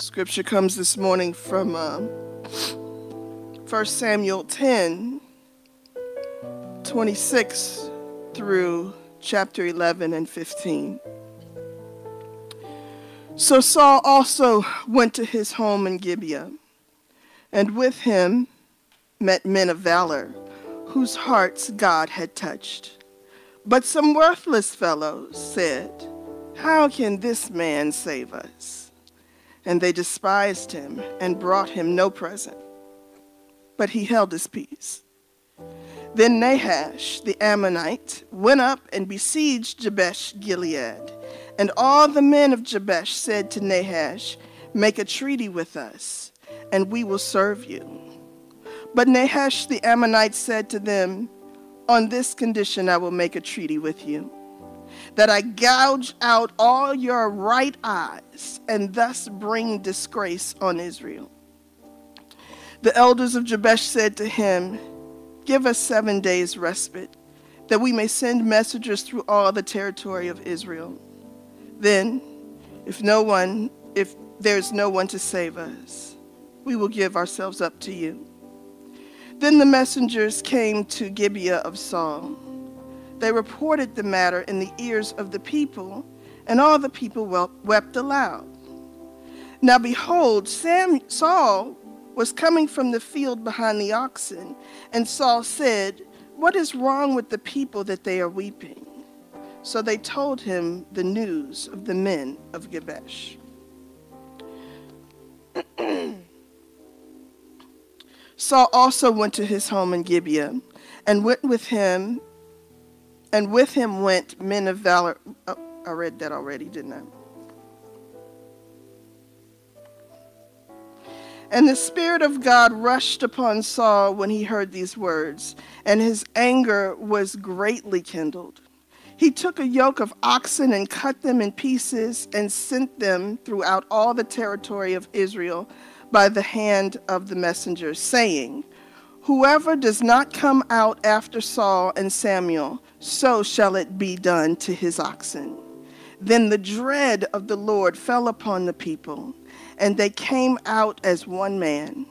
Scripture comes this morning from uh, 1 Samuel 10 26 through chapter 11 and 15. So Saul also went to his home in Gibeah, and with him met men of valor, whose hearts God had touched. But some worthless fellows said, How can this man save us? And they despised him and brought him no present. But he held his peace. Then Nahash the Ammonite went up and besieged Jabesh Gilead. And all the men of Jabesh said to Nahash, Make a treaty with us, and we will serve you. But Nahash the Ammonite said to them, On this condition I will make a treaty with you that I gouge out all your right eyes and thus bring disgrace on Israel. The elders of Jabesh said to him, Give us seven days' respite, that we may send messengers through all the territory of Israel. Then, if no one, if there's no one to save us, we will give ourselves up to you. Then the messengers came to Gibeah of Saul they reported the matter in the ears of the people, and all the people wept aloud. Now behold, Sam, Saul was coming from the field behind the oxen, and Saul said, What is wrong with the people that they are weeping? So they told him the news of the men of Gibesh. Saul also went to his home in Gibeah, and went with him and with him went men of valor. Oh, I read that already, didn't I? And the Spirit of God rushed upon Saul when he heard these words, and his anger was greatly kindled. He took a yoke of oxen and cut them in pieces and sent them throughout all the territory of Israel by the hand of the messengers, saying, Whoever does not come out after Saul and Samuel, so shall it be done to his oxen. Then the dread of the Lord fell upon the people, and they came out as one man.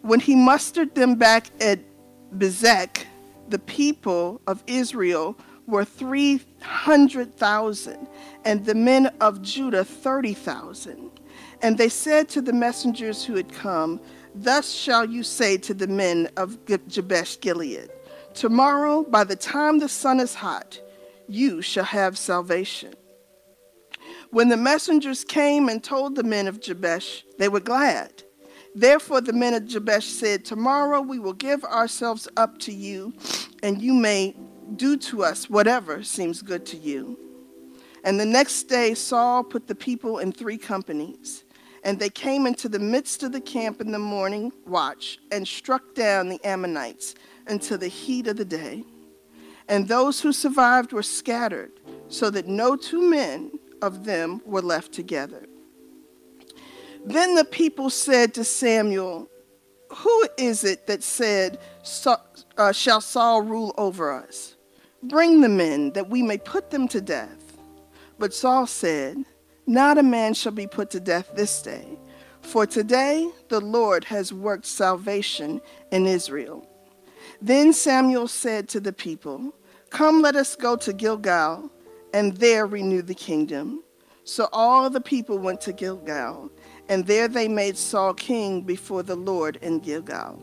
When he mustered them back at Bezek, the people of Israel were 300,000, and the men of Judah 30,000. And they said to the messengers who had come, Thus shall you say to the men of Jabesh Gilead, Tomorrow, by the time the sun is hot, you shall have salvation. When the messengers came and told the men of Jabesh, they were glad. Therefore, the men of Jabesh said, Tomorrow we will give ourselves up to you, and you may do to us whatever seems good to you. And the next day, Saul put the people in three companies. And they came into the midst of the camp in the morning watch and struck down the Ammonites until the heat of the day. And those who survived were scattered, so that no two men of them were left together. Then the people said to Samuel, Who is it that said, uh, Shall Saul rule over us? Bring the men, that we may put them to death. But Saul said, Not a man shall be put to death this day, for today the Lord has worked salvation in Israel then Samuel said to the people, Come, let us go to Gilgal, and there renew the kingdom. So all the people went to Gilgal, and there they made Saul king before the Lord in Gilgal.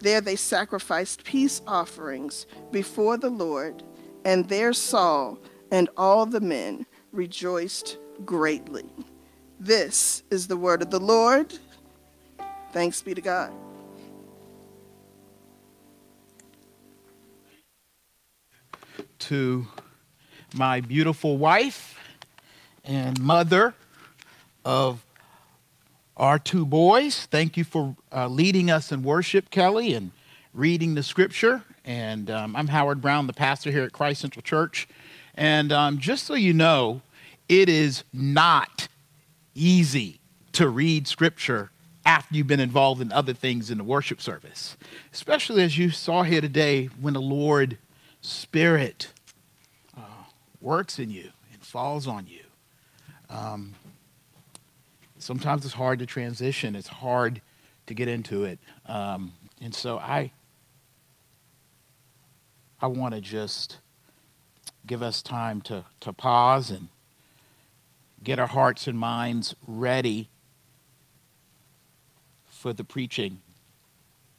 There they sacrificed peace offerings before the Lord, and there Saul and all the men rejoiced greatly. This is the word of the Lord. Thanks be to God. To my beautiful wife and mother of our two boys. Thank you for uh, leading us in worship, Kelly, and reading the scripture. And um, I'm Howard Brown, the pastor here at Christ Central Church. And um, just so you know, it is not easy to read scripture after you've been involved in other things in the worship service, especially as you saw here today when the Lord Spirit uh, works in you and falls on you. Um, sometimes it's hard to transition. It's hard to get into it. Um, and so I, I want to just give us time to, to pause and get our hearts and minds ready for the preaching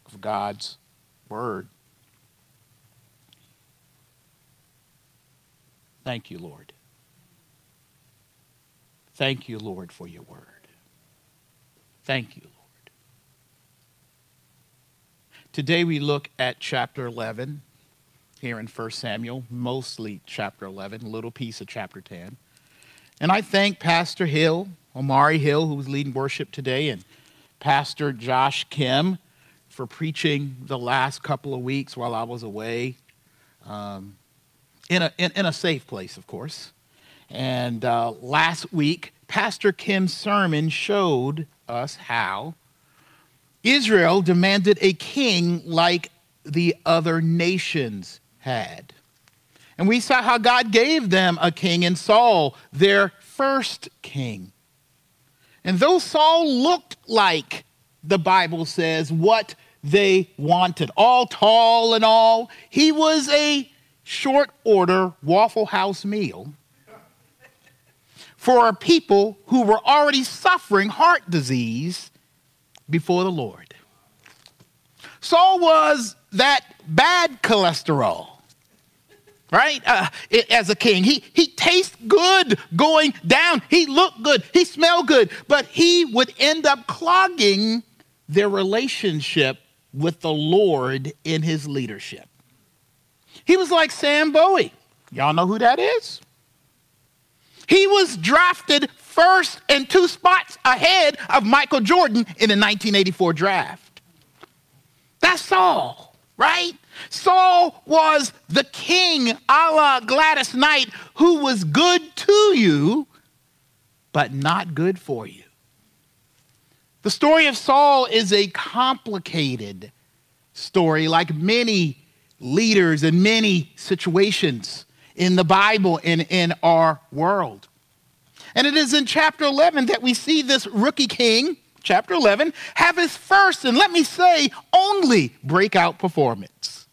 of God's word. Thank you, Lord. Thank you, Lord, for your word. Thank you, Lord. Today we look at chapter 11 here in 1 Samuel, mostly chapter 11, a little piece of chapter 10. And I thank Pastor Hill, Omari Hill, who was leading worship today, and Pastor Josh Kim for preaching the last couple of weeks while I was away um, in, a, in, in, a safe place, of course. And uh, last week, Pastor Kim's sermon showed us how Israel demanded a king like the other nations had. And we saw how God gave them a king in Saul, their first king. And though Saul looked like, the Bible says, what they wanted, all tall and all, he was a short order Waffle House meal for a people who were already suffering heart disease before the Lord. Saul was that bad cholesterol right? Uh, it, as a king, he he tastes good going down. He looked good. He smelled good, but he would end up clogging their relationship with the Lord in his leadership. He was like Sam Bowie. Y'all know who that is? He was drafted first and two spots ahead of Michael Jordan in the 1984 draft. That's Saul, right? Saul was the king, a la Gladys Knight, who was good to you, but not good for you. The story of Saul is a complicated story, like many leaders in many situations in the Bible and in our world. And it is in chapter 11 that we see this rookie king, chapter 11, have his first, and let me say, only breakout performance,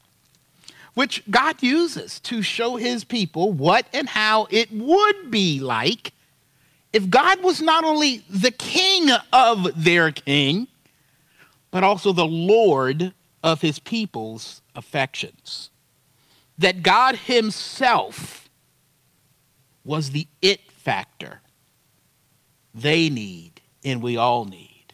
which God uses to show his people what and how it would be like if God was not only the king of their king, but also the Lord of his people's affections. That God himself was the it factor they need and we all need.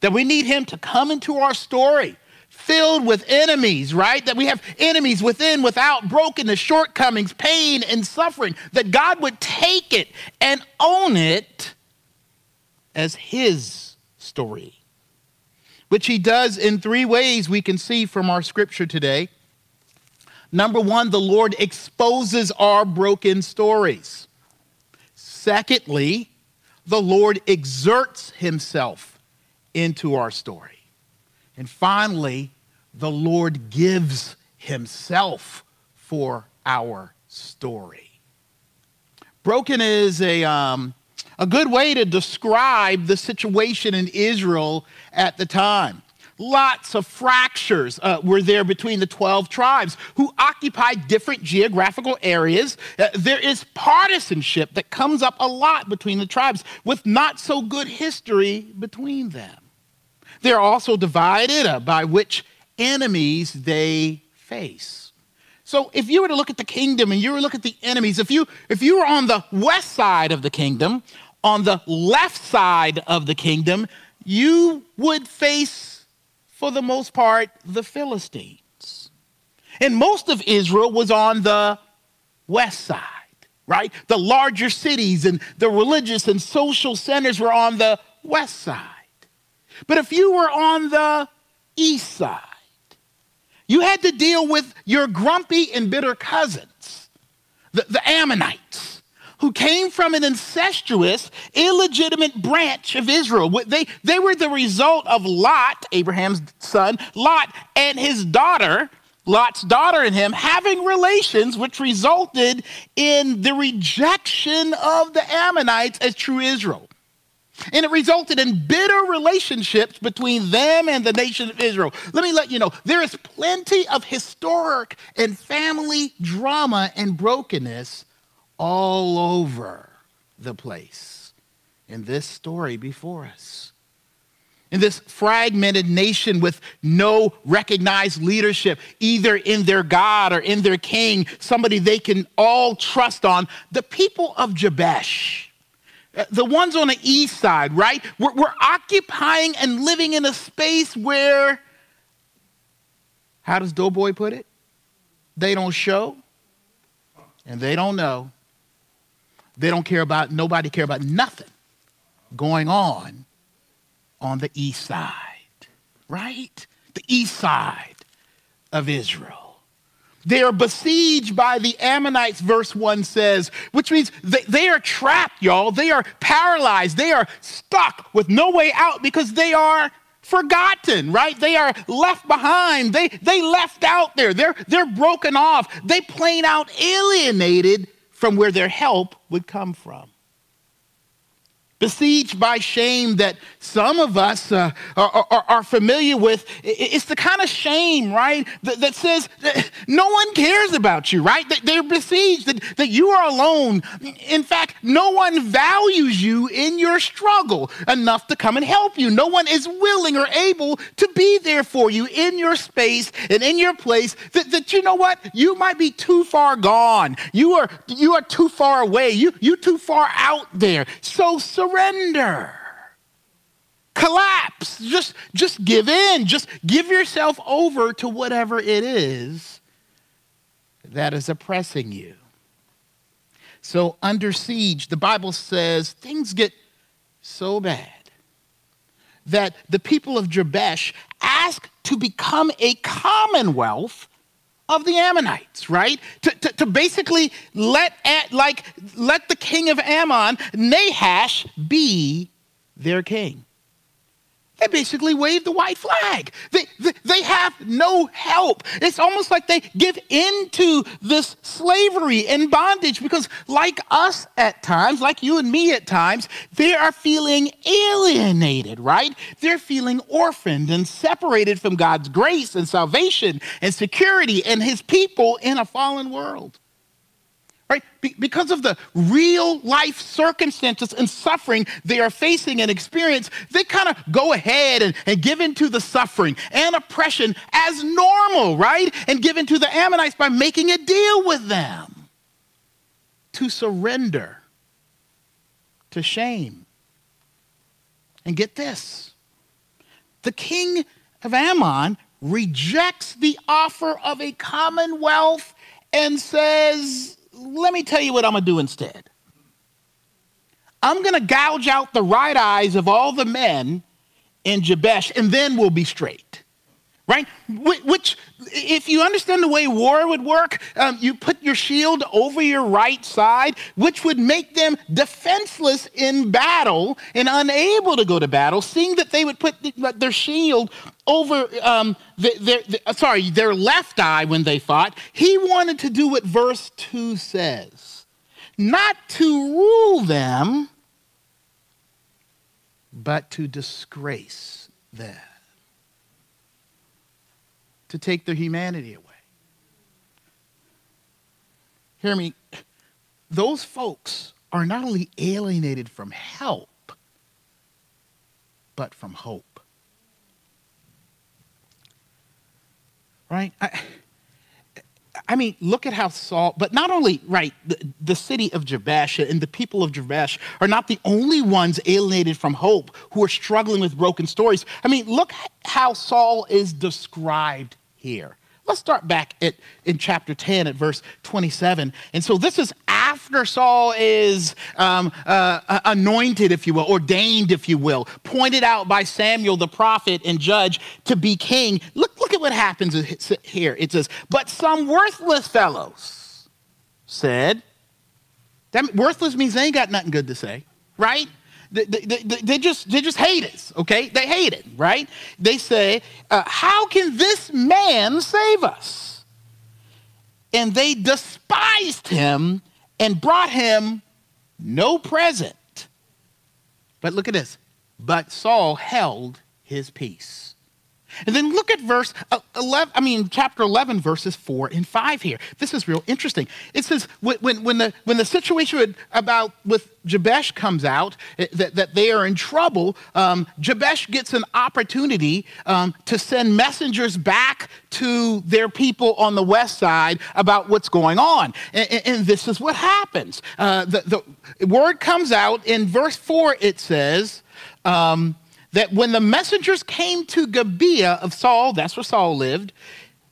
That we need him to come into our story filled with enemies, right? That we have enemies within, without, brokenness, shortcomings, pain, and suffering. That God would take it and own it as his story, which he does in three ways we can see from our scripture today. Number one, the Lord exposes our broken stories. Secondly, the Lord exerts himself into our story. And finally, the Lord gives himself for our story. Broken is a, um, a good way to describe the situation in Israel at the time. Lots of fractures uh, were there between the 12 tribes who occupied different geographical areas. Uh, there is partisanship that comes up a lot between the tribes with not so good history between them. They're also divided uh, by which enemies they face. So if you were to look at the kingdom and you were to look at the enemies, if you if you were on the west side of the kingdom, on the left side of the kingdom, you would face for the most part, the Philistines. And most of Israel was on the west side, right? The larger cities and the religious and social centers were on the west side. But if you were on the east side, you had to deal with your grumpy and bitter cousins, the, the Ammonites who came from an incestuous, illegitimate branch of Israel. They, they were the result of Lot, Abraham's son, Lot, and his daughter, Lot's daughter and him, having relations, which resulted in the rejection of the Ammonites as true Israel. And it resulted in bitter relationships between them and the nation of Israel. Let me let you know there is plenty of historic and family drama and brokenness all over the place in this story before us. In this fragmented nation with no recognized leadership, either in their God or in their king, somebody they can all trust on, the people of Jabesh, uh, the ones on the east side, right? We're, we're occupying and living in a space where, how does Doughboy put it? They don't show and they don't know they don't care about, nobody care about nothing going on on the east side, right? The east side of Israel. They are besieged by the Ammonites, verse 1 says, which means they, they are trapped, y'all. They are paralyzed. They are stuck with no way out because they are forgotten, right? They are left behind. They, they left out there. They're, they're broken off. They plain out alienated from where their help would come from. Besieged by shame that some of us uh, are, are, are, familiar with. It's the kind of shame, right, that, that says that no one cares about you, right? That they're besieged, that, that you are alone. In fact, no one values you in your struggle enough to come and help you. No one is willing or able to be there for you in your space and in your place. That, that you know what? You might be too far gone. You are, you are too far away. You, you're too far out there. So, so surrender. Collapse. Just, just give in. Just give yourself over to whatever it is that is oppressing you. So, under siege, the Bible says things get so bad that the people of Jabesh ask to become a commonwealth of the Ammonites, right? To, to, to, basically let, like, let the king of Ammon, Nahash, be their king. They basically wave the white flag. They, they, they, have no help. It's almost like they give into this slavery and bondage because, like us at times, like you and me at times, they are feeling alienated, right? They're feeling orphaned and separated from God's grace and salvation and security and his people in a fallen world right? Be- because of the real life circumstances and suffering they are facing and experience, they kind of go ahead and, and give into the suffering and oppression as normal, right? And give into the Ammonites by making a deal with them to surrender to shame. And get this the king of Ammon rejects the offer of a commonwealth and says, let me tell you what I'm going to do instead. I'm going to gouge out the right eyes of all the men in Jabesh, and then we'll be straight. Right? Which, if you understand the way war would work, um, you put your shield over your right side, which would make them defenseless in battle and unable to go to battle, seeing that they would put their shield over um, the, their, the, uh, sorry, their left eye when they fought. He wanted to do what verse 2 says not to rule them, but to disgrace them, to take their humanity away. Hear me, those folks are not only alienated from help, but from hope. right? I, I mean, look at how Saul, but not only, right, the, the, city of Jabesh and the people of Jabesh are not the only ones alienated from hope who are struggling with broken stories. I mean, look how Saul is described here. Let's start back at, in chapter 10 at verse 27. And so this is after Saul is um, uh, anointed, if you will, ordained, if you will, pointed out by Samuel the prophet and judge to be king. Look, look at what happens here. It says, But some worthless fellows said, that worthless means they ain't got nothing good to say, right? They, they, they, just, they just hate us, okay? They hate it, right? They say, uh, How can this man save us? And they despised him and brought him no present But look at this. But Saul held his peace. And then look at verse uh, 11, I mean, chapter 11, verses 4 and 5 here. This is real interesting. It says, when, when, the, when the situation about with Jabesh comes out, eh, that, that they are in trouble, um, Jabesh gets an opportunity um, to send messengers back to their people on the west side about what's going on. And, and this is what happens. Uh, the, the word comes out in verse 4, it says, um, that when the messengers came to Gibeah of Saul, that's where Saul lived,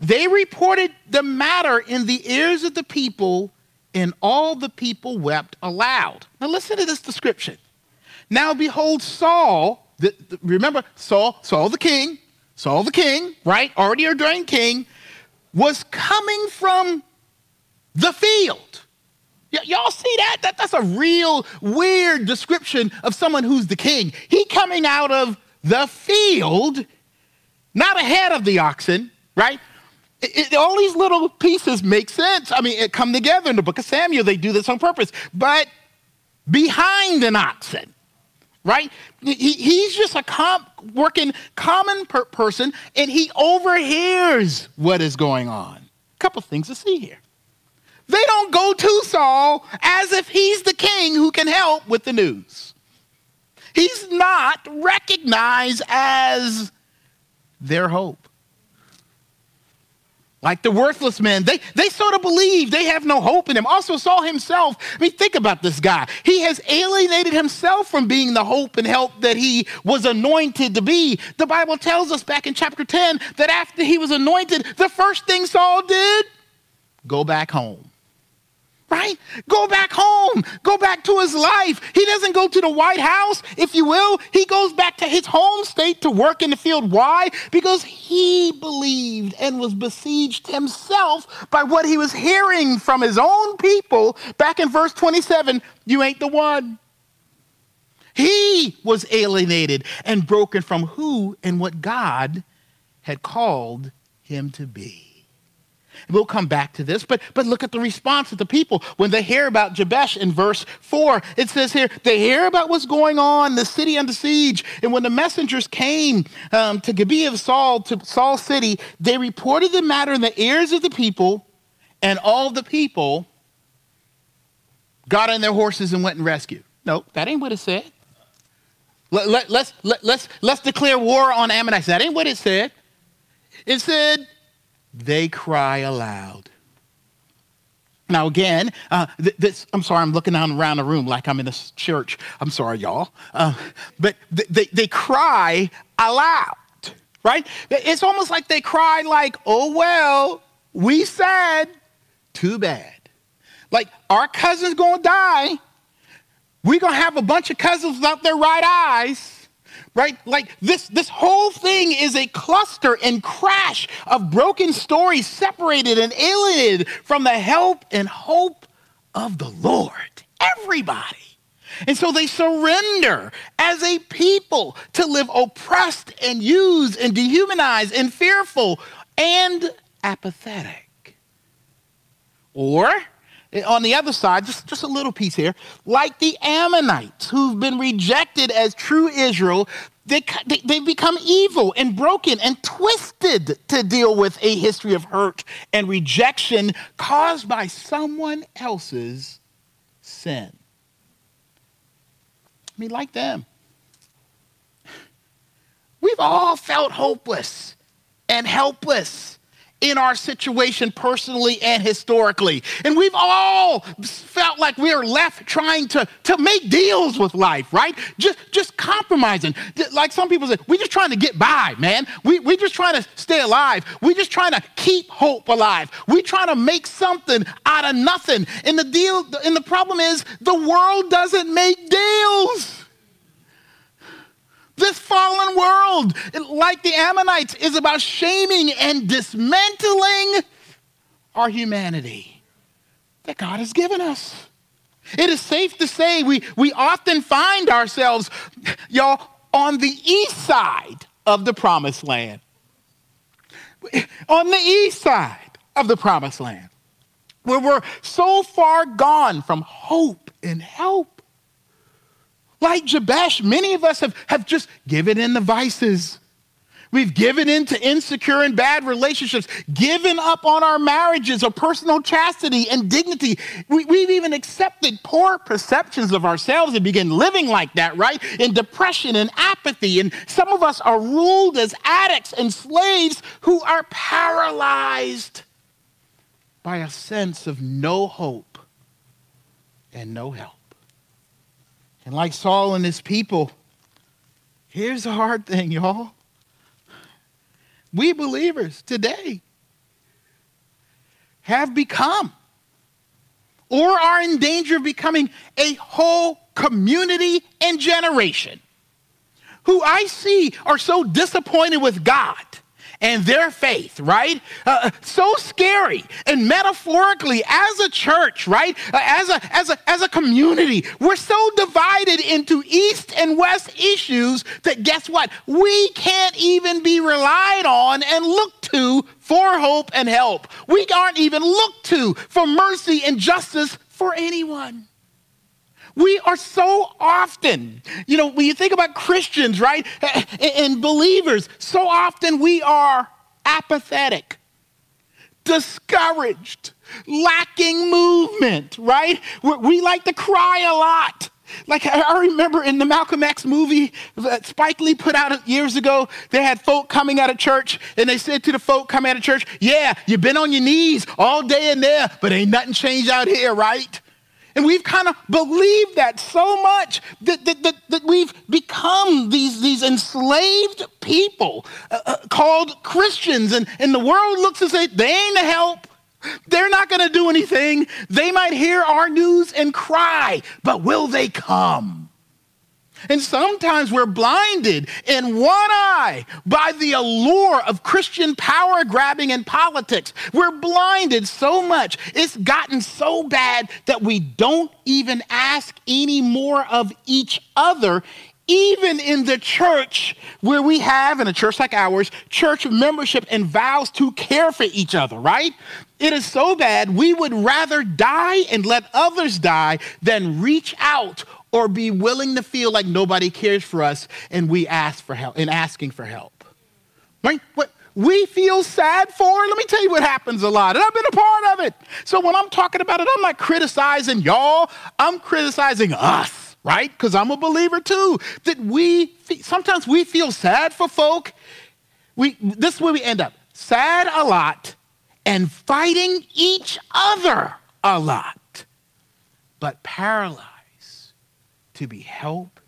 they reported the matter in the ears of the people, and all the people wept aloud. Now listen to this description. Now behold, Saul, the, the, remember Saul, Saul the king, Saul the king, right? Already ordained king, was coming from the field. Y- y'all see that? that? That's a real weird description of someone who's the king. He coming out of the field, not ahead of the oxen, right? It, it, all these little pieces make sense. I mean, it come together in the book of Samuel. They do this on purpose. But behind an oxen, right? He, he's just a working common per- person, and he overhears what is going on. A couple things to see here. They don't go to Saul as if he's the king who can help with the news. He's not recognized as their hope. Like the worthless men, they, they sort of believe they have no hope in him. Also, Saul himself, I mean, think about this guy. He has alienated himself from being the hope and help that he was anointed to be. The Bible tells us back in chapter 10 that after he was anointed, the first thing Saul did, go back home right? Go back home. Go back to his life. He doesn't go to the White House, if you will. He goes back to his home state to work in the field. Why? Because he believed and was besieged himself by what he was hearing from his own people. Back in verse 27, you ain't the one. He was alienated and broken from who and what God had called him to be. We'll come back to this, but, but look at the response of the people when they hear about Jabesh in verse 4. It says here, they hear about what's going on, the city under siege. And when the messengers came um, to Gibeah of Saul, to Saul's city, they reported the matter in the ears of the people, and all the people got on their horses and went and rescued. No, that ain't what it said. Let, let, let's, let, let's, let's declare war on Ammonites. That ain't what it said. It said, they cry aloud. Now, again, uh, th- this, I'm sorry, I'm looking around the room like I'm in a church. I'm sorry, y'all. Uh, but th- they, they cry aloud, right? It's almost like they cry, like, oh, well, we said, too bad. Like, our cousin's gonna die. We're gonna have a bunch of cousins without their right eyes right? Like this, this whole thing is a cluster and crash of broken stories separated and alienated from the help and hope of the Lord. Everybody. And so they surrender as a people to live oppressed and used and dehumanized and fearful and apathetic. Or Uh, on the other side, just, just a little piece here, like the Ammonites who've been rejected as true Israel, they, they, they become evil and broken and twisted to deal with a history of hurt and rejection caused by someone else's sin. I mean, like them. We've all felt hopeless and helpless in our situation personally and historically. And we've all felt like we are left trying to, to make deals with life, right? Just, just compromising. Like some people say, we're just trying to get by, man. We, we're just trying to stay alive. We're just trying to keep hope alive. We're trying to make something out of nothing. And the deal, and the problem is the world doesn't make deals. This fallen world, like the Ammonites, is about shaming and dismantling our humanity that God has given us. It is safe to say we, we often find ourselves, y'all, on the east side of the promised land. On the east side of the promised land, where we're so far gone from hope and help Like Jabesh, many of us have, have just given in the vices. We've given in to insecure and bad relationships, given up on our marriages or personal chastity and dignity. We, have even accepted poor perceptions of ourselves and begin living like that, right? In depression and apathy. And some of us are ruled as addicts and slaves who are paralyzed by a sense of no hope and no help. And like Saul and his people, here's the hard thing, y'all. We believers today have become or are in danger of becoming a whole community and generation who I see are so disappointed with God and their faith, right? Uh, uh, so scary. And metaphorically, as a church, right? Uh, as, a, as, a, as a community, we're so divided into East and West issues that guess what? We can't even be relied on and looked to for hope and help. We aren't even looked to for mercy and justice for anyone. We are so often, you know, when you think about Christians, right, and believers, so often we are apathetic, discouraged, lacking movement, right? We like to cry a lot. Like I remember in the Malcolm X movie that Spike Lee put out years ago, they had folk coming out of church and they said to the folk coming out of church, Yeah, you've been on your knees all day in there, but ain't nothing changed out here, right? And we've kind of believed that so much that, that, that, that we've become these, these enslaved people uh, uh, called Christians. And, and the world looks and says, they ain't a help. They're not going to do anything. They might hear our news and cry, but will they come? And sometimes we're blinded in one eye by the allure of Christian power grabbing and politics. We're blinded so much. It's gotten so bad that we don't even ask any more of each other, even in the church where we have, in a church like ours, church membership and vows to care for each other, right? It is so bad, we would rather die and let others die than reach out or be willing to feel like nobody cares for us and we ask for help and asking for help. Right? What we feel sad for, let me tell you what happens a lot. And I've been a part of it. So when I'm talking about it, I'm not criticizing y'all, I'm criticizing us, right? Because I'm a believer too. That we sometimes we feel sad for folk. We this is where we end up. Sad a lot and fighting each other a lot, but paralyzed to be help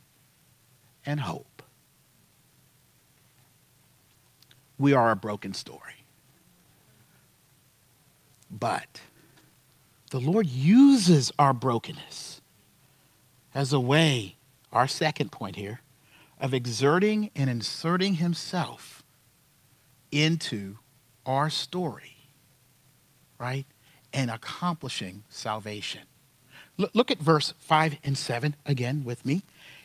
and hope. We are a broken story. But the Lord uses our brokenness as a way, our second point here, of exerting and inserting himself into our story, right? And accomplishing salvation. Look at verse 5 and 7 again with me.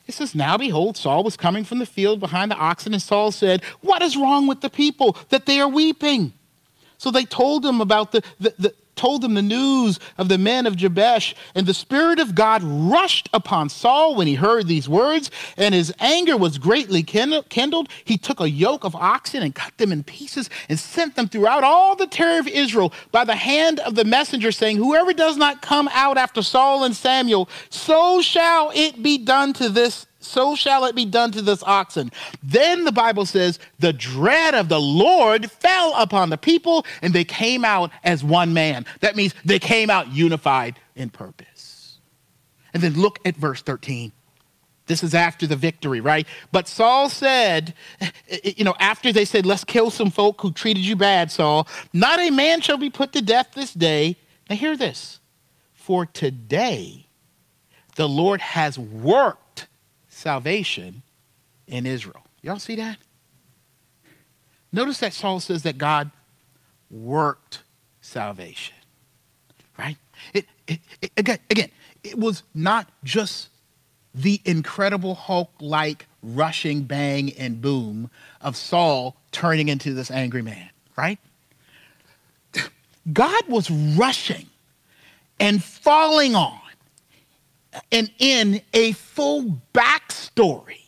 It says, Now behold, Saul was coming from the field behind the oxen, and Saul said, What is wrong with the people that they are weeping? So they told him about the, the, the, told him the news of the men of Jabesh, and the Spirit of God rushed upon Saul when he heard these words, and his anger was greatly kindled. He took a yoke of oxen and cut them in pieces and sent them throughout all the territory of Israel by the hand of the messenger, saying, Whoever does not come out after Saul and Samuel, so shall it be done to this so shall it be done to this oxen. Then the Bible says, the dread of the Lord fell upon the people, and they came out as one man. That means they came out unified in purpose. And then look at verse 13. This is after the victory, right? But Saul said, eh, eh, you know, after they said, let's kill some folk who treated you bad, Saul, not a man shall be put to death this day. Now, hear this. For today the Lord has worked salvation in Israel. Y'all see that? Notice that Saul says that God worked salvation, right? It, it, it, again, again, it was not just the incredible Hulk like rushing bang and boom of Saul turning into this angry man, right? God was rushing and falling on and in a full backstory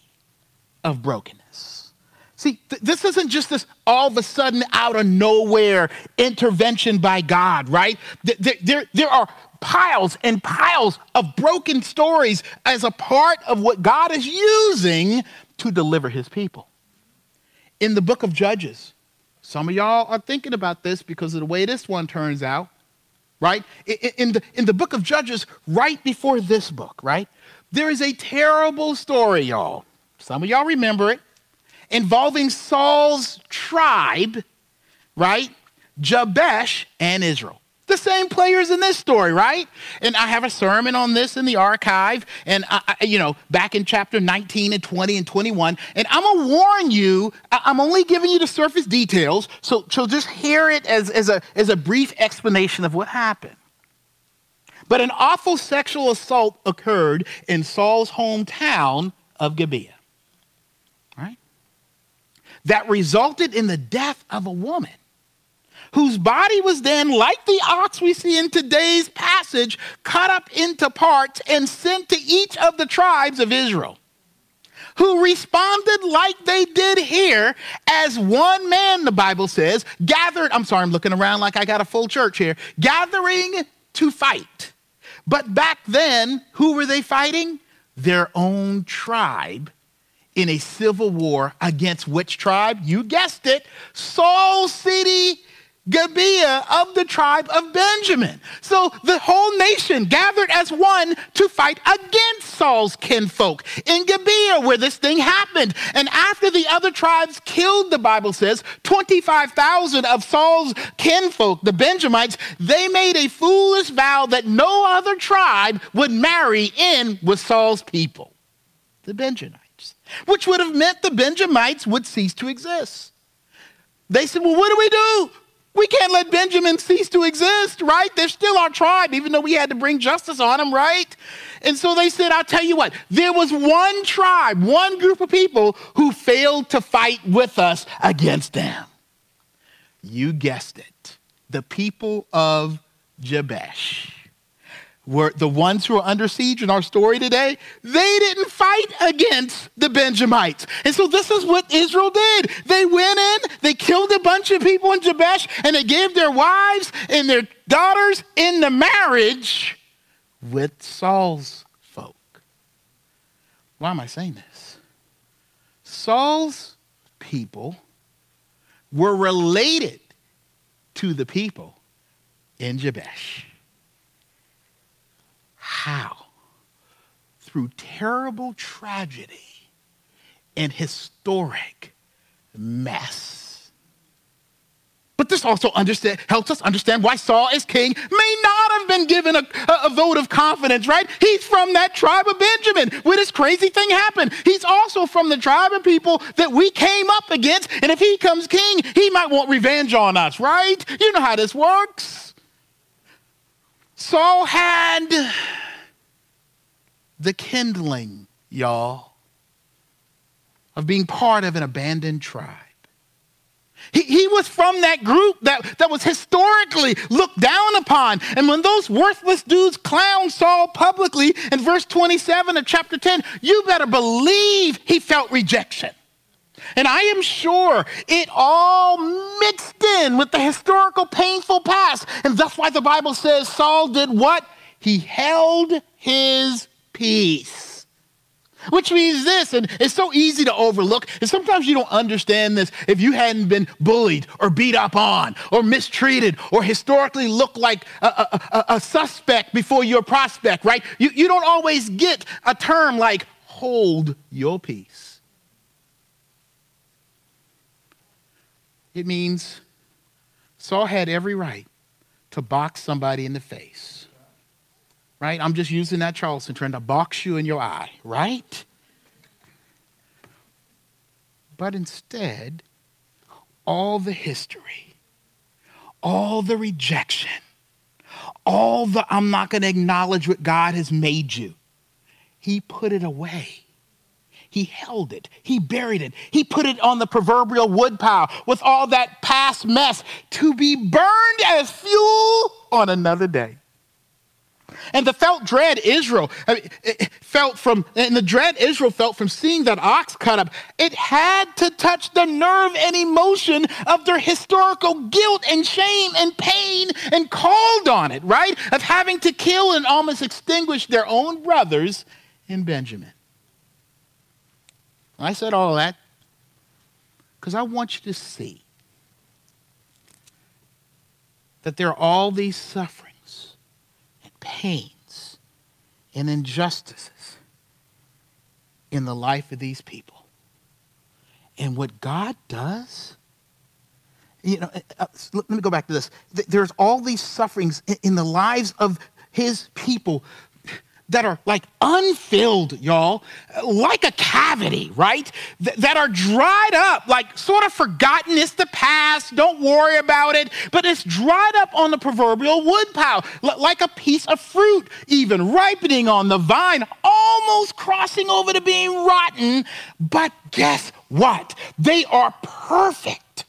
of brokenness. See, th- this isn't just this all of a sudden out of nowhere intervention by God, right? There, there, there are piles and piles of broken stories as a part of what God is using to deliver his people. In the book of Judges, some of y'all are thinking about this because of the way this one turns out, right? In the, in the book of Judges, right before this book, right? There is a terrible story, y'all. Some of y'all remember it, involving Saul's tribe, right? Jabesh and Israel. The same players in this story, right? And I have a sermon on this in the archive, and I, you know, back in chapter 19 and 20 and 21. And I'm gonna warn you, I'm only giving you the surface details, so, so just hear it as, as, a, as a brief explanation of what happened. But an awful sexual assault occurred in Saul's hometown of Gibeah, right? That resulted in the death of a woman whose body was then, like the ox we see in today's passage, cut up into parts and sent to each of the tribes of Israel, who responded like they did here as one man, the Bible says, gathered. I'm sorry, I'm looking around like I got a full church here, gathering to fight. But back then, who were they fighting? Their own tribe in a civil war against which tribe? You guessed it, Saul City Gibeah of the tribe of Benjamin. So the whole nation gathered as one to fight against Saul's kinfolk in Gibeah, where this thing happened. And after the other tribes killed, the Bible says, 25,000 of Saul's kinfolk, the Benjamites, they made a foolish vow that no other tribe would marry in with Saul's people, the Benjamites, which would have meant the Benjamites would cease to exist. They said, Well, what do we do? We can't let Benjamin cease to exist, right? They're still our tribe, even though we had to bring justice on them, right? And so they said, I'll tell you what, there was one tribe, one group of people who failed to fight with us against them. You guessed it, the people of Jabesh were the ones who are under siege in our story today, they didn't fight against the Benjamites. And so this is what Israel did. They went in, they killed a bunch of people in Jabesh, and they gave their wives and their daughters in the marriage with Saul's folk. Why am I saying this? Saul's people were related to the people in Jabesh. How? Through terrible tragedy and historic mess. But this also helps us understand why Saul, as king, may not have been given a, a, a, vote of confidence, right? He's from that tribe of Benjamin where this crazy thing happened. He's also from the tribe of people that we came up against. And if he comes king, he might want revenge on us, right? You know how this works. Saul had the kindling, y'all, of being part of an abandoned tribe. He, he was from that group that, that was historically looked down upon. And when those worthless dudes clowned Saul publicly in verse 27 of chapter 10, you better believe he felt rejection. And I am sure it all mixed in with the historical painful past. And that's why the Bible says Saul did what? He held his peace. Which means this, and it's so easy to overlook, and sometimes you don't understand this if you hadn't been bullied or beat up on or mistreated or historically looked like a, a, a, a suspect before you're a prospect, right? You, you don't always get a term like hold your peace. It means Saul had every right to box somebody in the face right? I'm just using that Charleston trying to box you in your eye, right? But instead, all the history, all the rejection, all the I'm not going to acknowledge what God has made you, he put it away. He held it. He buried it. He put it on the proverbial woodpile with all that past mess to be burned as fuel on another day. And the felt dread Israel I mean, felt from, and the dread Israel felt from seeing that ox cut up, it had to touch the nerve and emotion of their historical guilt and shame and pain and called on it, right? Of having to kill and almost extinguish their own brothers in Benjamin. I said all that because I want you to see that there are all these sufferings pains and injustices in the life of these people. And what God does, you know, uh, uh let me go back to this. There's all these sufferings in the lives of his people that are like unfilled, y'all, like a cavity, right? Th- that are dried up, like sort of forgotten. It's the past. Don't worry about it. But it's dried up on the proverbial woodpile, l- like a piece of fruit, even ripening on the vine, almost crossing over to being rotten. But guess what? They are perfect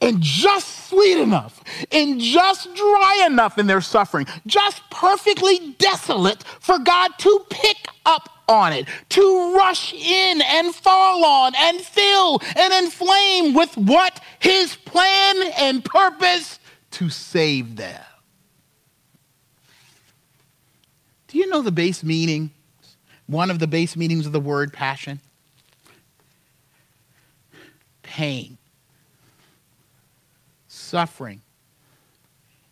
and just sweet enough and just dry enough in their suffering, just perfectly desolate for God to pick up on it, to rush in and fall on and fill and inflame with what his plan and purpose to save them. Do you know the base meaning? One of the base meanings of the word passion? Pain suffering.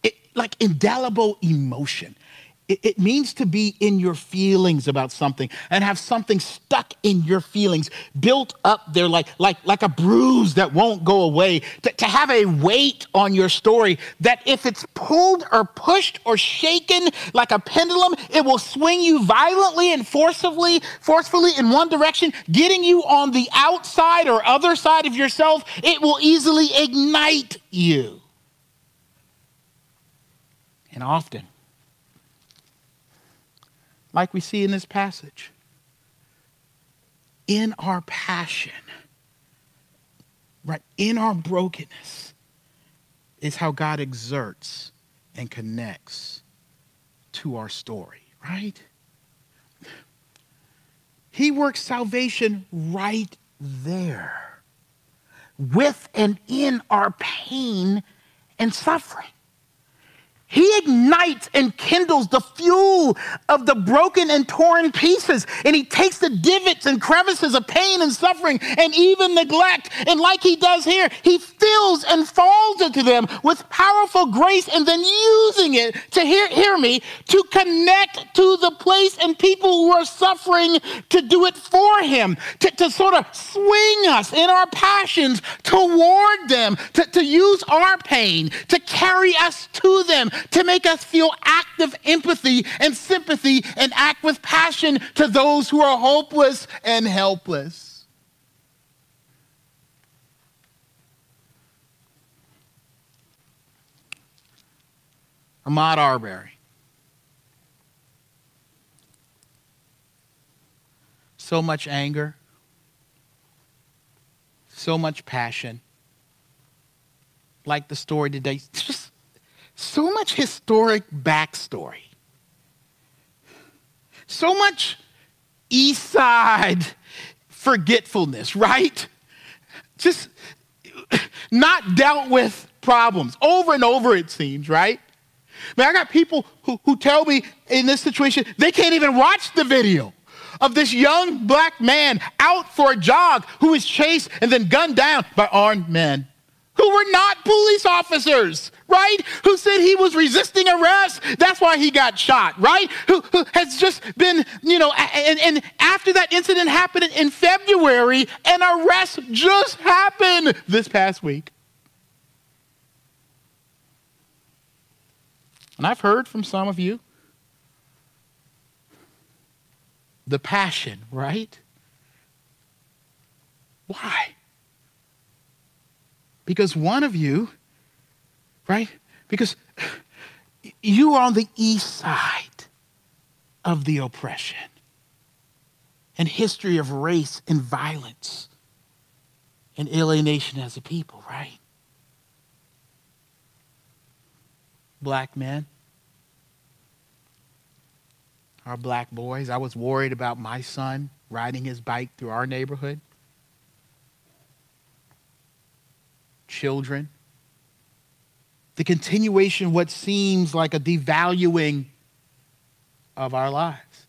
It, like indelible emotion. It, means to be in your feelings about something and have something stuck in your feelings, built up there like, like, like a bruise that won't go away. To, to have a weight on your story that if it's pulled or pushed or shaken like a pendulum, it will swing you violently and forcibly, forcefully in one direction, getting you on the outside or other side of yourself. It will easily ignite you. And often, like we see in this passage, in our passion, right, in our brokenness, is how God exerts and connects to our story, right? He works salvation right there, with and in our pain and suffering. He ignites and kindles the fuel of the broken and torn pieces. And he takes the divots and crevices of pain and suffering and even neglect. And like he does here, he fills and falls into them with powerful grace and then using it to hear, hear me, to connect to the place and people who are suffering to do it for him, to, to sort of swing us in our passions toward them, to, to use our pain, to carry us to them to make us feel active empathy and sympathy and act with passion to those who are hopeless and helpless. Ahmaud Arbery. So much anger, so much passion. Like the story today, just so much historic backstory, so much East Side forgetfulness, right? Just not dealt with problems over and over, it seems, right? I mean, I got people who, who tell me in this situation they can't even watch the video of this young black man out for a jog who was chased and then gunned down by armed men who were not police officers, right? Who said he was resisting arrest. That's why he got shot, right? Who, who has just been, you know, and, and after that incident happened in February, an arrest just happened this past week. And I've heard from some of you the passion, right? Why? Because one of you, right? Because you are on the east side of the oppression and history of race and violence and alienation as a people, right? Black men, our black boys. I was worried about my son riding his bike through our neighborhood. Children. The continuation of what seems like a devaluing of our lives.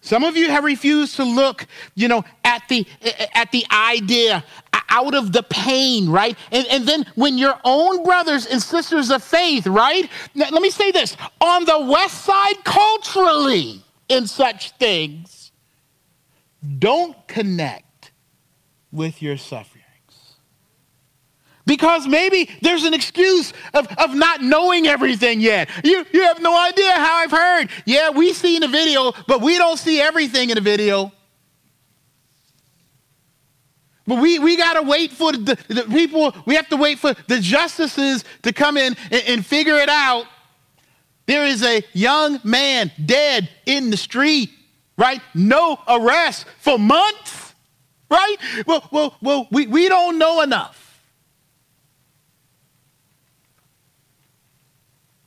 Some of you have refused to look, you know, at the at the idea out of the pain, right? And, and then when your own brothers and sisters of faith, right? Now, let me say this on the west side, culturally, in such things, don't connect with your suffering. Because maybe there's an excuse of, of not knowing everything yet. You, you have no idea how I've heard. Yeah, we see in the video, but we don't see everything in the video. But we, we got to wait for the, the, people, we have to wait for the justices to come in and, and figure it out. There is a young man dead in the street, right? No arrest for months, right? Well, well, well we, we don't know enough.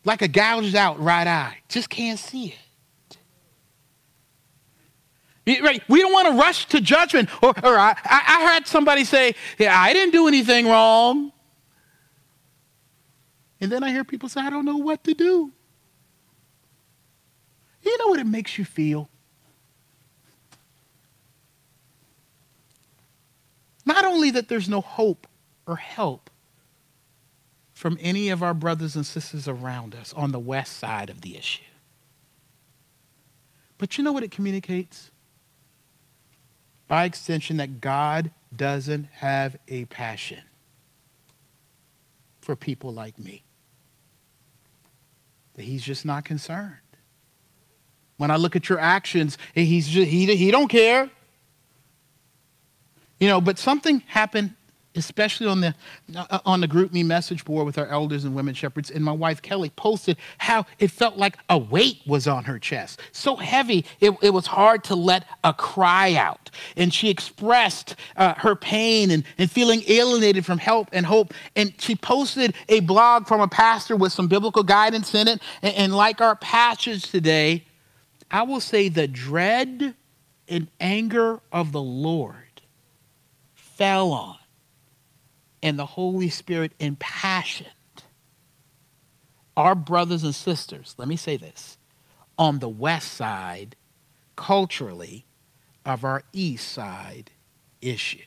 Like a gouged out right eye. Just can't see it. Right? We don't want to rush to judgment. Or, or I, I heard somebody say, yeah, I didn't do anything wrong. And then I hear people say, I don't know what to do. You know what it makes you feel? Not only that there's no hope or help, from any of our brothers and sisters around us on the west side of the issue. But you know what it communicates? By extension, that God doesn't have a passion for people like me. That he's just not concerned. When I look at your actions, he's just, he, he don't care. You know, but something happened especially on the uh, on the GroupMe message board with our elders and women shepherds. And my wife kelly posted how it felt like a weight was on her chest. So heavy it, it was hard to let a cry out. And she expressed uh, her pain and, and feeling alienated from help and hope. And she posted a blog from a pastor with some biblical guidance in it. And, and like our passage today i will say the dread and anger of the lord fell on and the Holy Spirit impassioned our brothers and sisters, let me say this, on the west side, culturally, of our east side issue.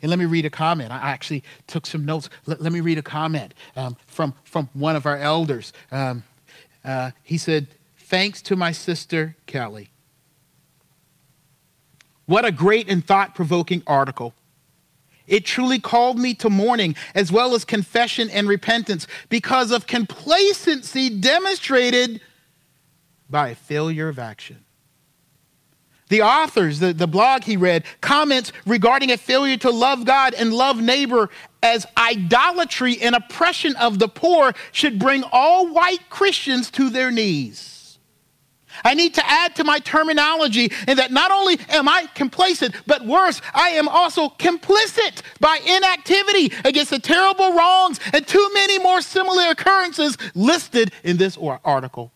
And let me read a comment. I actually took some notes. Let, let me read a comment um, from, from one of our elders. Um, uh, he said, Thanks to my sister Kelly. What a great and thought provoking article. It truly called me to mourning as well as confession and repentance because of complacency demonstrated by failure of action. The authors, the, the blog he read, comments regarding a failure to love God and love neighbor as idolatry and oppression of the poor should bring all white Christians to their knees. I need to add to my terminology in that not only am I complacent, but worse, I am also complicit by inactivity against the terrible wrongs and too many more similar occurrences listed in this article.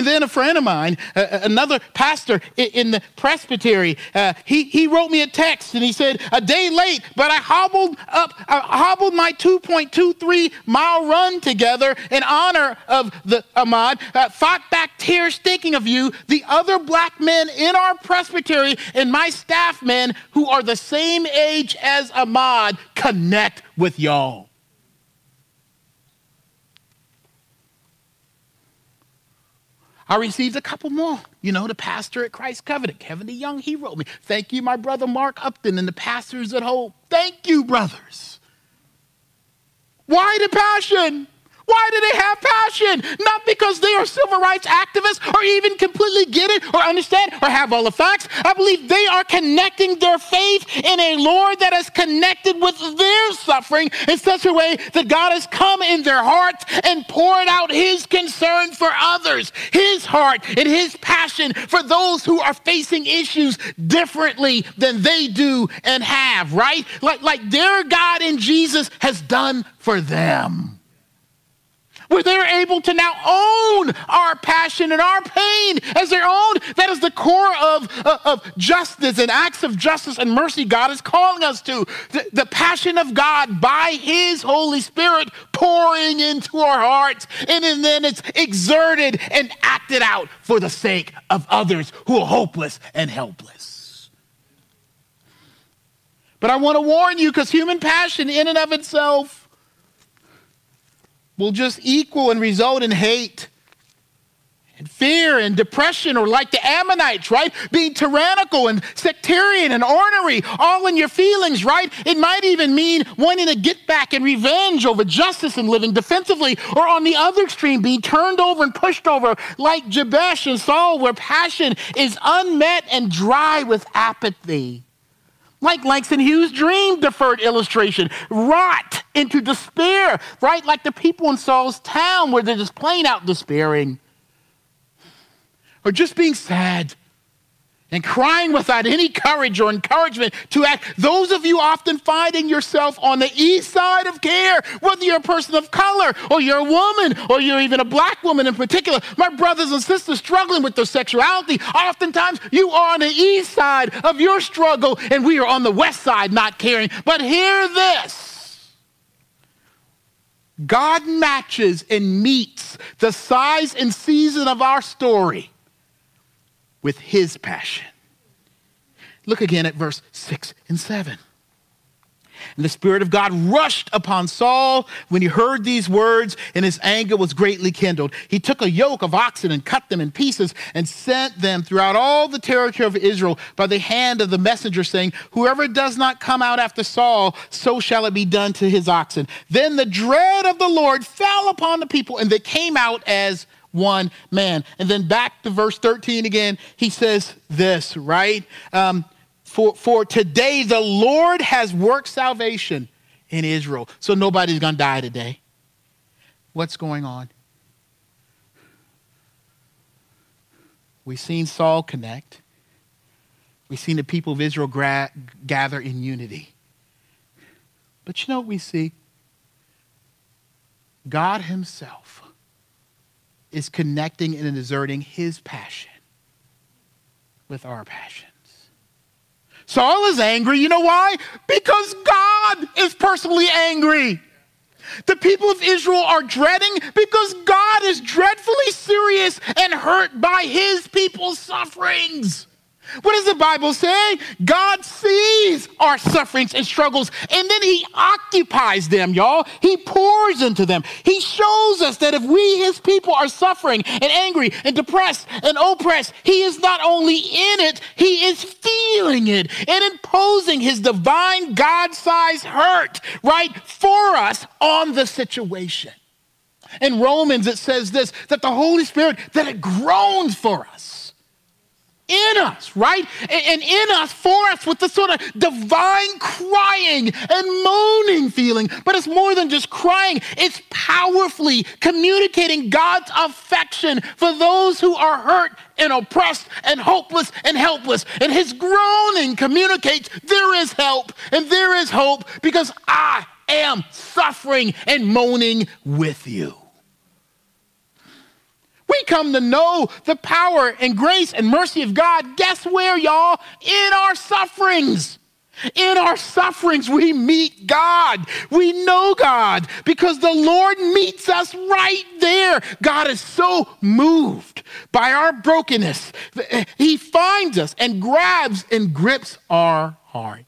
And then a friend of mine, uh, another pastor in the presbytery, uh, he, he wrote me a text and he said, A day late, but I hobbled up, I hobbled my 2.23 mile run together in honor of the Ahmaud, uh, fought back tears thinking of you, the other black men in our presbytery, and my staff men who are the same age as Ahmaud connect with y'all. I received a couple more. You know, the pastor at Christ Covenant, Kevin DeYoung, he wrote me. Thank you, my brother Mark Upton and the pastors at home. Thank you, brothers. Why the passion? Why do they have passion? Not because they are civil rights activists or even completely get it or understand or have all the facts. I believe they are connecting their faith in a Lord that is connected with their suffering in such a way that God has come in their hearts and poured out his concern for others, his heart and his passion for those who are facing issues differently than they do and have, right? Like, like their God in Jesus has done for them. Where they're able to now own our passion and our pain as their own. That is the core of, uh, of justice and acts of justice and mercy God is calling us to. The, the passion of God by His Holy Spirit pouring into our hearts, and, and then it's exerted and acted out for the sake of others who are hopeless and helpless. But I want to warn you because human passion, in and of itself, will just equal and result in hate and fear and depression, or like the Ammonites, right? Being tyrannical and sectarian and ornery, all in your feelings, right? It might even mean wanting to get back and revenge over justice and living defensively, or on the other extreme, being turned over and pushed over, like Jabesh and Saul, where passion is unmet and dry with apathy. Like Langston Hughes' dream deferred illustration, rot into despair, right? Like the people in Saul's town where they're just plain out despairing or just being sad and crying without any courage or encouragement to act. Those of you often finding yourself on the east side of care, whether you're a person of color or you're a woman or you're even a black woman in particular, my brothers and sisters struggling with their sexuality, oftentimes you are on the east side of your struggle and we are on the west side not caring. But hear this. God matches and meets the size and season of our story with his passion. Look again at verse 6 and 7. And the Spirit of God rushed upon Saul when he heard these words, and his anger was greatly kindled. He took a yoke of oxen and cut them in pieces and sent them throughout all the territory of Israel by the hand of the messenger, saying, Whoever does not come out after Saul, so shall it be done to his oxen. Then the dread of the Lord fell upon the people, and they came out as one man. And then back to verse 13 again, he says this, right? Um, for, for today the Lord has worked salvation in Israel. So nobody's going to die today. What's going on? We've seen Saul connect. We've seen the people of Israel gra- gather in unity. But you know what we see? God Himself is connecting and exerting his passion with our passions. Saul is angry. You know why? Because God is personally angry. The people of Israel are dreading because God is dreadfully serious and hurt by his people's sufferings. What does the Bible say? God sees our sufferings and struggles, and then He occupies them, y'all. He pours into them. He shows us that if we, His people, are suffering and angry and depressed and oppressed, He is not only in it, He is feeling it and imposing His divine God sized hurt, right, for us on the situation. In Romans, it says this that the Holy Spirit, that it groans for us us, right? And in us, for us, with this sort of divine crying and moaning feeling. But it's more than just crying, it's powerfully communicating God's affection for those who are hurt and oppressed and hopeless and helpless. And his groaning communicates there is help and there is hope because I am suffering and moaning with you. We come to know the power and grace and mercy of God. Guess where, y'all? In our sufferings. In our sufferings, we meet God. We know God because the Lord meets us right there. God is so moved by our brokenness. He finds us and grabs and grips our heart.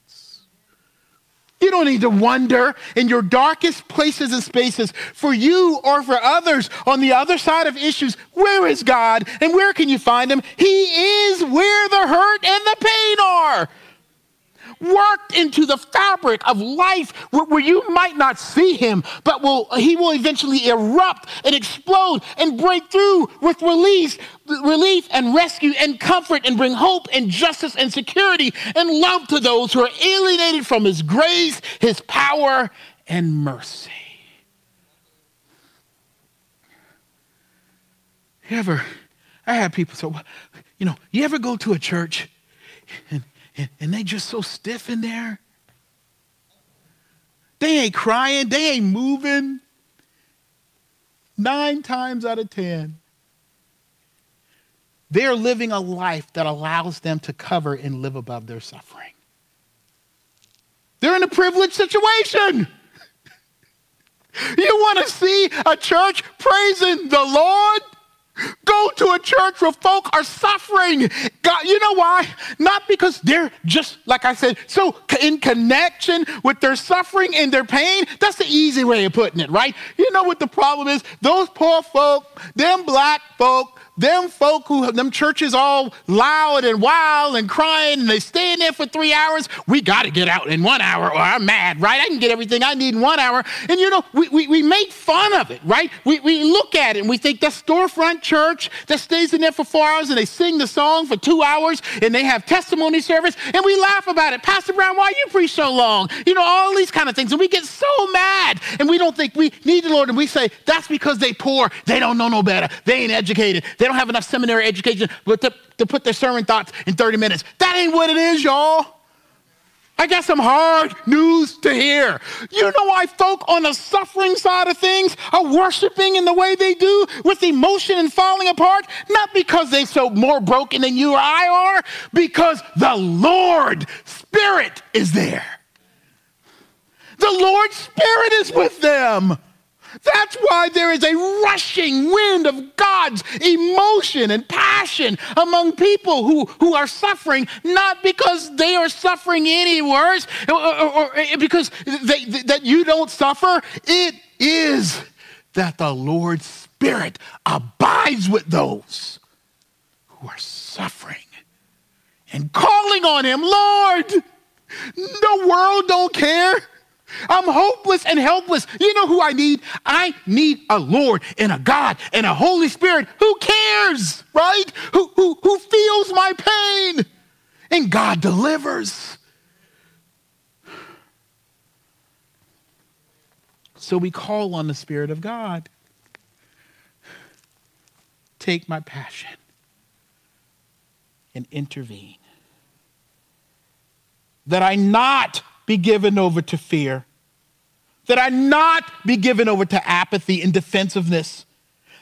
You don't need to wonder in your darkest places and spaces for you or for others on the other side of issues. Where is God and where can you find him? He is where the hurt and the pain are worked into the fabric of life where, you might not see him, but will, he will eventually erupt and explode and break through with release, relief and rescue and comfort and bring hope and justice and security and love to those who are alienated from his grace, his power, and mercy. You ever, I have people say, you know, you ever go to a church and and, and they just so stiff in there. They ain't crying, they ain't moving. nine times out of ten, they're living a life that allows them to cover and live above their suffering. They're in a privileged situation. You want to see a church praising the Lord? Go to a church where folk are suffering. God, you know why? Not because they're just, like I said, so in connection with their suffering and their pain. That's the easy way of putting it, right? You know what the problem is? Those poor folk, them black folk, them folk who them churches all loud and wild and crying and they stay in there for three hours we got to get out in one hour or i'm mad right? I can get everything i need in one hour. And you know we, we, we make fun of it right? We, we look at it and we think that storefront church that stays in there for four hours and they sing the song for two hours and they have testimony service and we laugh about it. Pastor brown why you preach so long? You know all these kind of things. And we get so mad and we don't think we need the lord and we say that's because they poor. They don't know no better. They ain't educated they don't have enough seminary education to, to put their sermon thoughts in 30 minutes. That ain't what it is, y'all. I got some hard news to hear. You know why folk on the suffering side of things are worshiping in the way they do with emotion and falling apart? Not because they're so more broken than you or I are, because the Lord Spirit is there. The Lord Spirit is with them. That's why there is a rushing wind of God's emotion and passion among people who, who are suffering, not because they are suffering any worse or, or, or eh, because they, that you don't suffer. It is that the Lord's Spirit abides with those who are suffering and calling on Him, Lord. The world don't care. I'm hopeless and helpless. You know who I need? I need a Lord and a God and a Holy Spirit who cares, right? Who, who, who feels my pain. And God delivers. So we call on the Spirit of God. Take my passion and intervene. That I not be given over to fear, that I not be given over to apathy and defensiveness,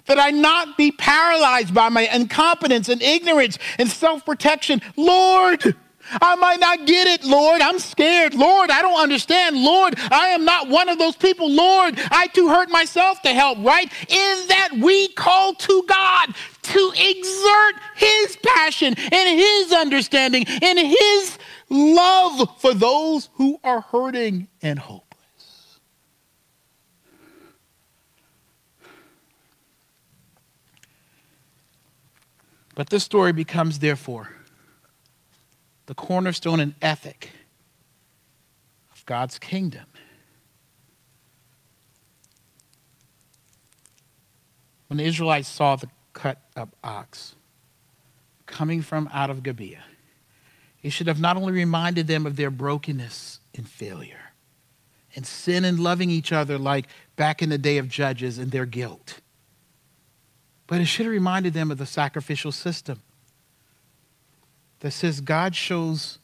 that I not be paralyzed by my incompetence and ignorance and self protection. Lord, I might not get it, Lord. I'm scared. Lord, I don't understand. Lord, I am not one of those people. Lord, I too hurt myself to help, right? Is that we call to God to exert His passion and His understanding and His love for those who are hurting and hopeless. But this story becomes, therefore, the cornerstone and ethic of God's kingdom. When the Israelites saw the cut up ox coming from out of Gibeah, he should have not only reminded them of their brokenness and failure and sin and loving each other like back in the day of Judges and their guilt, but it should have reminded them of the sacrificial system that says God shows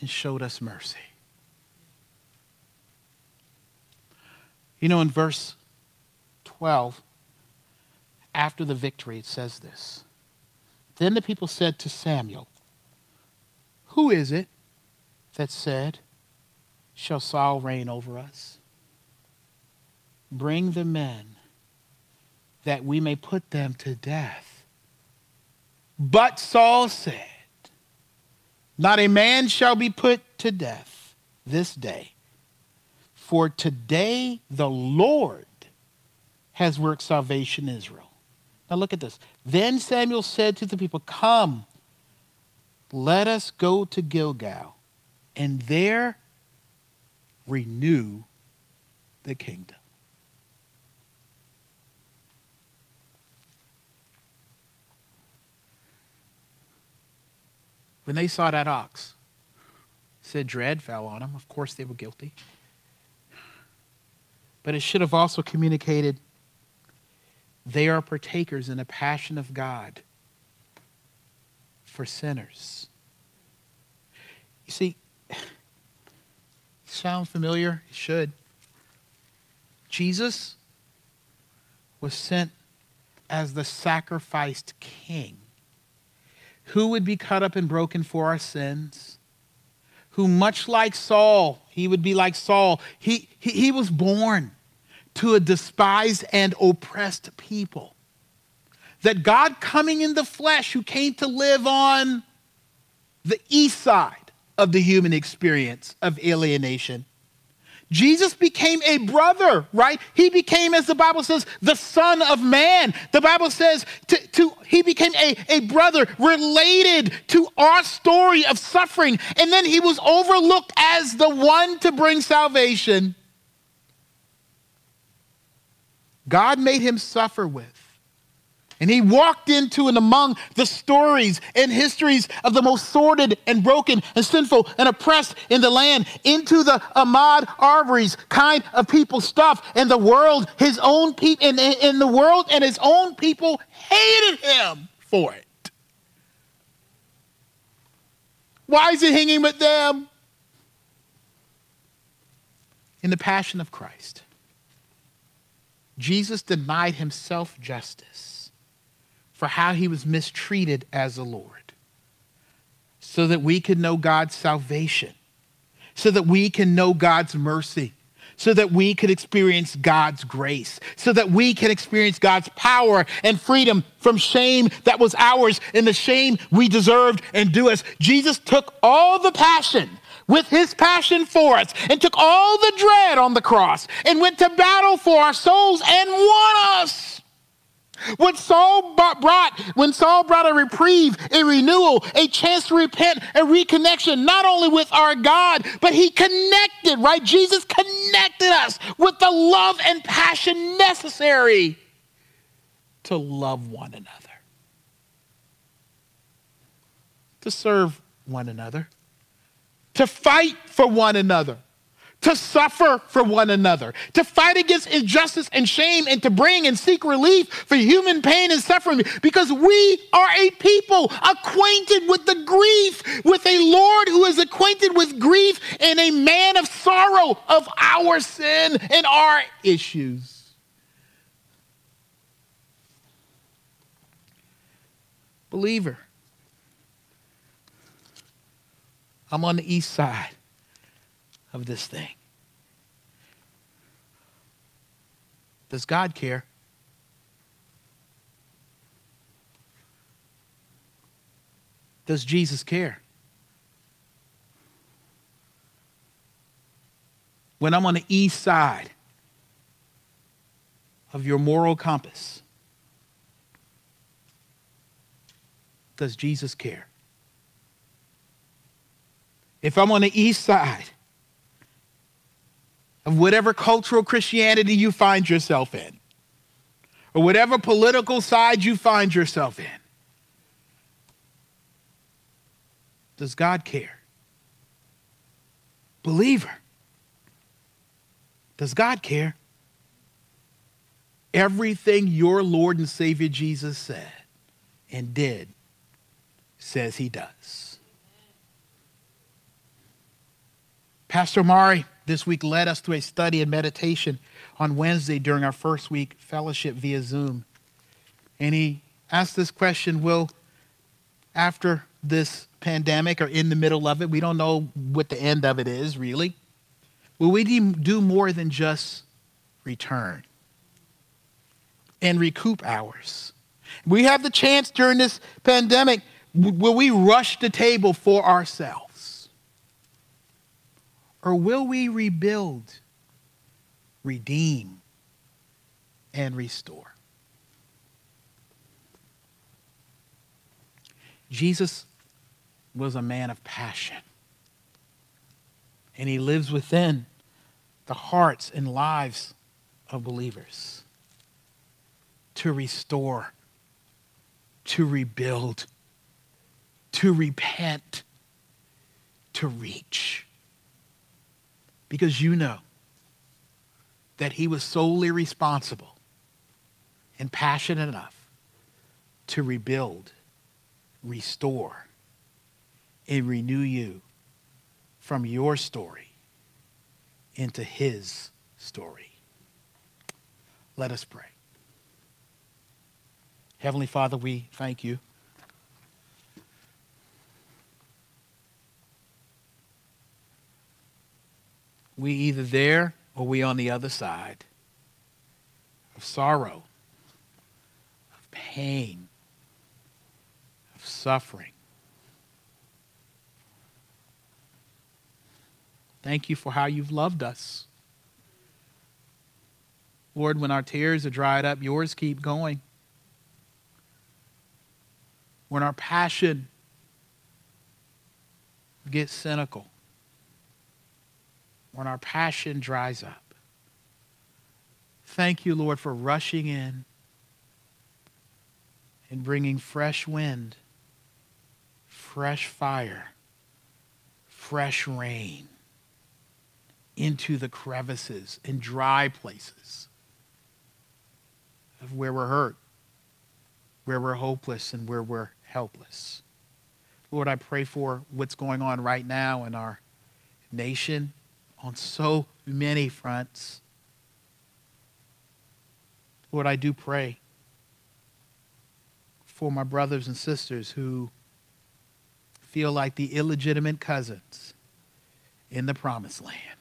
and showed us mercy. You know, in verse 12, after the victory, it says this Then the people said to Samuel, who is it that said, Shall Saul reign over us? Bring the men that we may put them to death. But Saul said, Not a man shall be put to death this day, for today the Lord has worked salvation in Israel. Now look at this. Then Samuel said to the people, Come let us go to Gilgal and there renew the kingdom. When they saw that ox, said dread fell on them. Of course, they were guilty. But it should have also communicated they are partakers in the passion of God for sinners. You see, sound familiar? It should. Jesus was sent as the sacrificed king who would be cut up and broken for our sins, who, much like Saul, he would be like Saul, he, he, he was born to a despised and oppressed people. That God coming in the flesh, who came to live on the east side of the human experience of alienation, Jesus became a brother, right? He became, as the Bible says, the Son of Man. The Bible says to, to, he became a, a brother related to our story of suffering. And then he was overlooked as the one to bring salvation. God made him suffer with. And he walked into and among the stories and histories of the most sordid and broken and sinful and oppressed in the land, into the Ahmaud Arbery's kind of people stuff. And the world, his own people, in, in the world and his own people hated him for it. Why is he hanging with them? In the passion of Christ, Jesus denied himself justice for how he was mistreated as a Lord, so that we could know God's salvation, so that we can know God's mercy, so that we could experience God's grace, so that we can experience God's power and freedom from shame that was ours and the shame we deserved and do us. Jesus took all the passion with his passion for us and took all the dread on the cross and went to battle for our souls and won us. When Saul brought, when Saul brought a reprieve, a renewal, a chance to repent, a reconnection, not only with our God, but he connected, right? Jesus connected us with the love and passion necessary to love one another, to serve one another, to fight for one another to suffer for one another, to fight against injustice and shame, and to bring and seek relief for human pain and suffering because we are a people acquainted with the grief, with a Lord who is acquainted with grief and a man of sorrow of our sin and our issues. Believer, I'm on the east side of this thing. Does God care? Does Jesus care? When I'm on the east side of your moral compass, does Jesus care? If I'm on the east side of whatever cultural Christianity you find yourself in, or whatever political side you find yourself in. Does God care? Believer, does God care? Everything your Lord and Savior Jesus said and did says he does. Pastor Mari this week led us through a study and meditation on Wednesday during our first week fellowship via Zoom. And he asked this question Will, after this pandemic or in the middle of it, we don't know what the end of it is really, will we do more than just return and recoup ours? We have the chance during this pandemic, will we rush the table for ourselves? Or will we rebuild, redeem, and restore? Jesus was a man of passion, and he lives within the hearts and lives of believers to restore, to rebuild, to repent, to reach because you know that he was solely responsible and passionate enough to rebuild, restore, and renew you from your story into his story. Let us pray. Heavenly Father, we thank you. We either there or we on the other side of sorrow, of pain, of suffering. Thank you for how you've loved us. Lord, when our tears are dried up, yours keep going. When our passion gets cynical, when our passion dries up, thank you, Lord, for rushing in and bringing fresh wind, fresh fire, fresh rain into the crevices and dry places of where we're hurt, where we're hopeless, and where we're helpless. Lord, I pray for what's going on right now in our nation on so many fronts. Lord, I do pray for my brothers and sisters who feel like the illegitimate cousins in the promised land.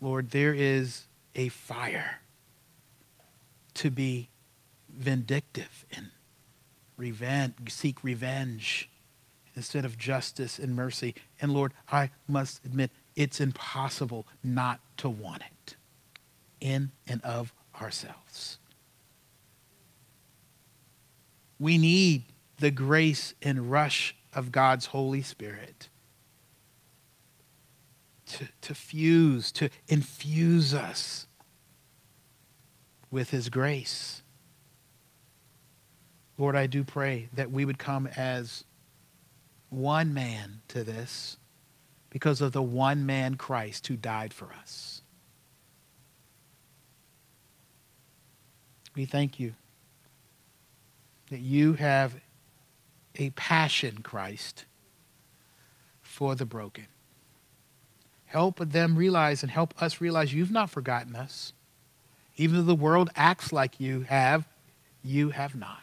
Lord, there is a fire to be vindictive and revenge, seek revenge instead of justice and mercy. And Lord, I must admit, it's impossible not to want it in and of ourselves. We need the grace and rush of God's Holy Spirit to, to fuse, to infuse us with His grace. Lord, I do pray that we would come as one man to this because of the one man Christ who died for us. We thank you that you have a passion, Christ, for the broken. Help them realize and help us realize you've not forgotten us. Even though the world acts like you have, you have not.